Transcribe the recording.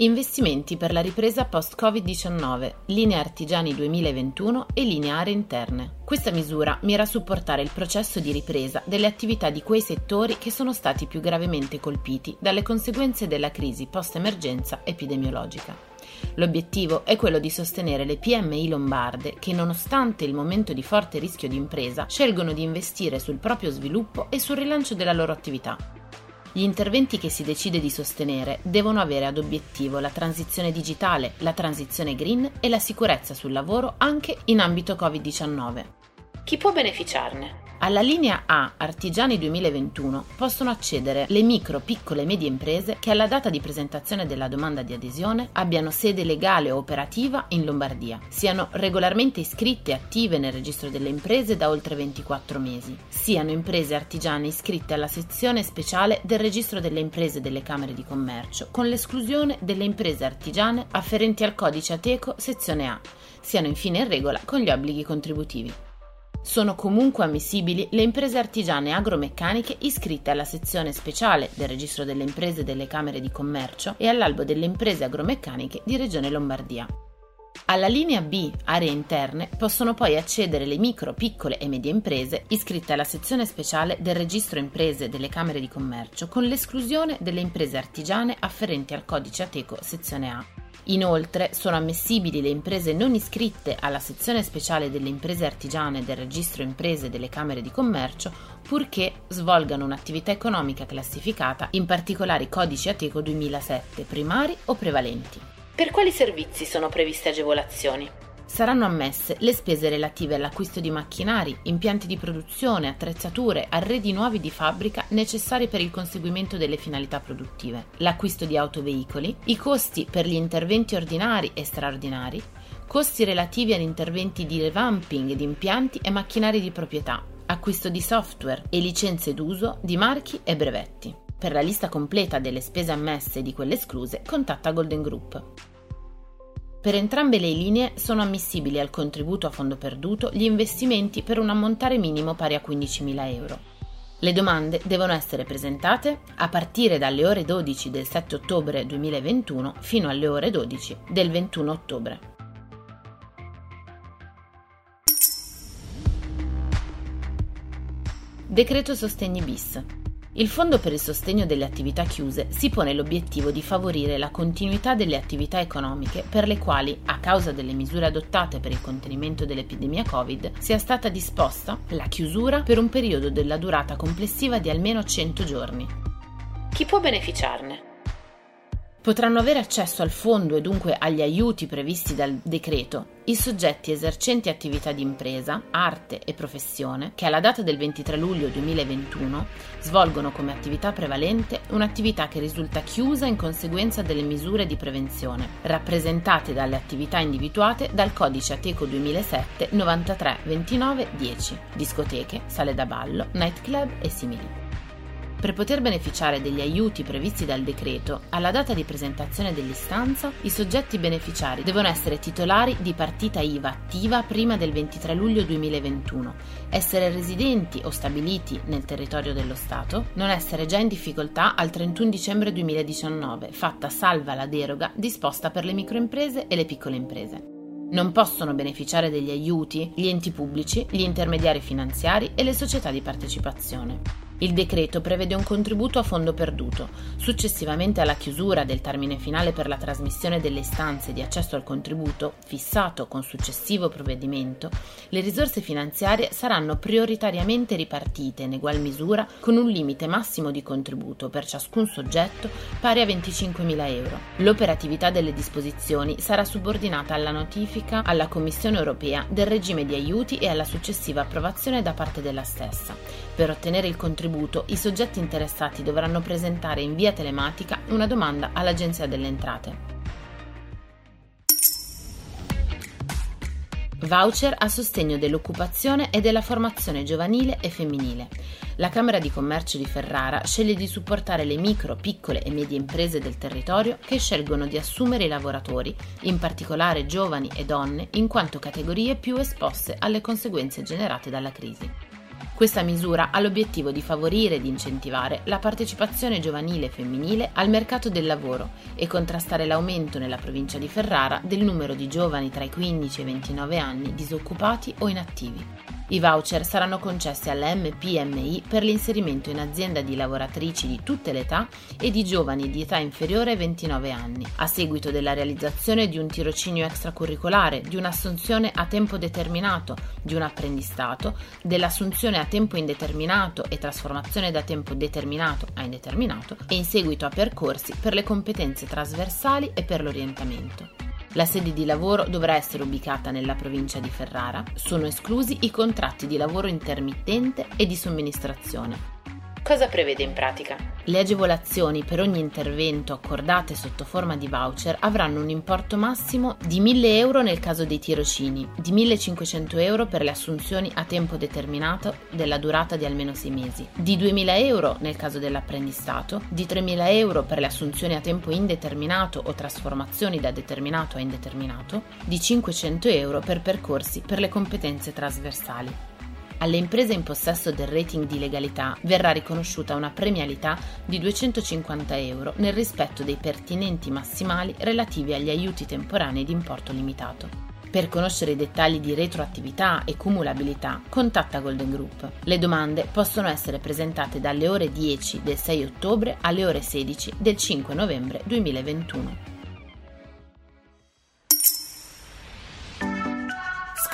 Investimenti per la ripresa post-Covid-19, linea artigiani 2021 e linea aree interne. Questa misura mira a supportare il processo di ripresa delle attività di quei settori che sono stati più gravemente colpiti dalle conseguenze della crisi post-emergenza epidemiologica. L'obiettivo è quello di sostenere le PMI lombarde che, nonostante il momento di forte rischio di impresa, scelgono di investire sul proprio sviluppo e sul rilancio della loro attività. Gli interventi che si decide di sostenere devono avere ad obiettivo la transizione digitale, la transizione green e la sicurezza sul lavoro anche in ambito Covid-19. Chi può beneficiarne? Alla linea A Artigiani 2021 possono accedere le micro, piccole e medie imprese che alla data di presentazione della domanda di adesione abbiano sede legale o operativa in Lombardia, siano regolarmente iscritte e attive nel registro delle imprese da oltre 24 mesi, siano imprese artigiane iscritte alla sezione speciale del registro delle imprese delle Camere di Commercio, con l'esclusione delle imprese artigiane afferenti al codice Ateco sezione A, siano infine in regola con gli obblighi contributivi. Sono comunque ammissibili le imprese artigiane agromeccaniche iscritte alla sezione speciale del registro delle imprese delle Camere di Commercio e all'albo delle imprese agromeccaniche di Regione Lombardia. Alla linea B, aree interne, possono poi accedere le micro, piccole e medie imprese iscritte alla sezione speciale del registro imprese delle Camere di Commercio, con l'esclusione delle imprese artigiane afferenti al codice Ateco sezione A. Inoltre sono ammissibili le imprese non iscritte alla sezione speciale delle imprese artigiane del registro imprese delle Camere di Commercio purché svolgano un'attività economica classificata in particolari codici Ateco 2007 primari o prevalenti. Per quali servizi sono previste agevolazioni? Saranno ammesse le spese relative all'acquisto di macchinari, impianti di produzione, attrezzature, arredi nuovi di fabbrica necessari per il conseguimento delle finalità produttive, l'acquisto di autoveicoli, i costi per gli interventi ordinari e straordinari, costi relativi agli interventi di revamping di impianti e macchinari di proprietà, acquisto di software e licenze d'uso di marchi e brevetti. Per la lista completa delle spese ammesse e di quelle escluse, contatta Golden Group. Per entrambe le linee sono ammissibili al contributo a fondo perduto gli investimenti per un ammontare minimo pari a 15.000 euro. Le domande devono essere presentate a partire dalle ore 12 del 7 ottobre 2021 fino alle ore 12 del 21 ottobre. Decreto Sostegni bis. Il Fondo per il sostegno delle attività chiuse si pone l'obiettivo di favorire la continuità delle attività economiche per le quali, a causa delle misure adottate per il contenimento dell'epidemia Covid, sia stata disposta la chiusura per un periodo della durata complessiva di almeno 100 giorni. Chi può beneficiarne? Potranno avere accesso al fondo e dunque agli aiuti previsti dal decreto i soggetti esercenti attività di impresa, arte e professione che alla data del 23 luglio 2021 svolgono come attività prevalente un'attività che risulta chiusa in conseguenza delle misure di prevenzione, rappresentate dalle attività individuate dal codice Ateco 2007 93 29 10, discoteche, sale da ballo, nightclub e simili. Per poter beneficiare degli aiuti previsti dal decreto, alla data di presentazione dell'istanza, i soggetti beneficiari devono essere titolari di partita IVA attiva prima del 23 luglio 2021, essere residenti o stabiliti nel territorio dello Stato, non essere già in difficoltà al 31 dicembre 2019, fatta salva la deroga disposta per le microimprese e le piccole imprese. Non possono beneficiare degli aiuti gli enti pubblici, gli intermediari finanziari e le società di partecipazione. Il decreto prevede un contributo a fondo perduto. Successivamente alla chiusura del termine finale per la trasmissione delle istanze di accesso al contributo, fissato con successivo provvedimento, le risorse finanziarie saranno prioritariamente ripartite in egual misura con un limite massimo di contributo per ciascun soggetto pari a 25.000 euro. L'operatività delle disposizioni sarà subordinata alla notifica alla Commissione europea del regime di aiuti e alla successiva approvazione da parte della stessa. Per ottenere il contributo contributo, i soggetti interessati dovranno presentare in via telematica una domanda all'Agenzia delle Entrate. Voucher a sostegno dell'occupazione e della formazione giovanile e femminile. La Camera di Commercio di Ferrara sceglie di supportare le micro, piccole e medie imprese del territorio che scelgono di assumere i lavoratori, in particolare giovani e donne, in quanto categorie più esposte alle conseguenze generate dalla crisi. Questa misura ha l'obiettivo di favorire ed incentivare la partecipazione giovanile femminile al mercato del lavoro e contrastare l'aumento nella provincia di Ferrara del numero di giovani tra i 15 e i 29 anni disoccupati o inattivi. I voucher saranno concessi alla MPMI per l'inserimento in azienda di lavoratrici di tutte le età e di giovani di età inferiore ai 29 anni, a seguito della realizzazione di un tirocinio extracurricolare, di un'assunzione a tempo determinato, di un apprendistato, dell'assunzione a tempo indeterminato e trasformazione da tempo determinato a indeterminato e in seguito a percorsi per le competenze trasversali e per l'orientamento. La sede di lavoro dovrà essere ubicata nella provincia di Ferrara. Sono esclusi i contratti di lavoro intermittente e di somministrazione. Cosa prevede in pratica? Le agevolazioni per ogni intervento accordate sotto forma di voucher avranno un importo massimo di 1000 euro nel caso dei tirocini, di 1500 euro per le assunzioni a tempo determinato della durata di almeno 6 mesi, di 2000 euro nel caso dell'apprendistato, di 3000 euro per le assunzioni a tempo indeterminato o trasformazioni da determinato a indeterminato, di 500 euro per percorsi per le competenze trasversali. Alle imprese in possesso del rating di legalità verrà riconosciuta una premialità di 250 euro nel rispetto dei pertinenti massimali relativi agli aiuti temporanei di importo limitato. Per conoscere i dettagli di retroattività e cumulabilità, contatta Golden Group. Le domande possono essere presentate dalle ore 10 del 6 ottobre alle ore 16 del 5 novembre 2021.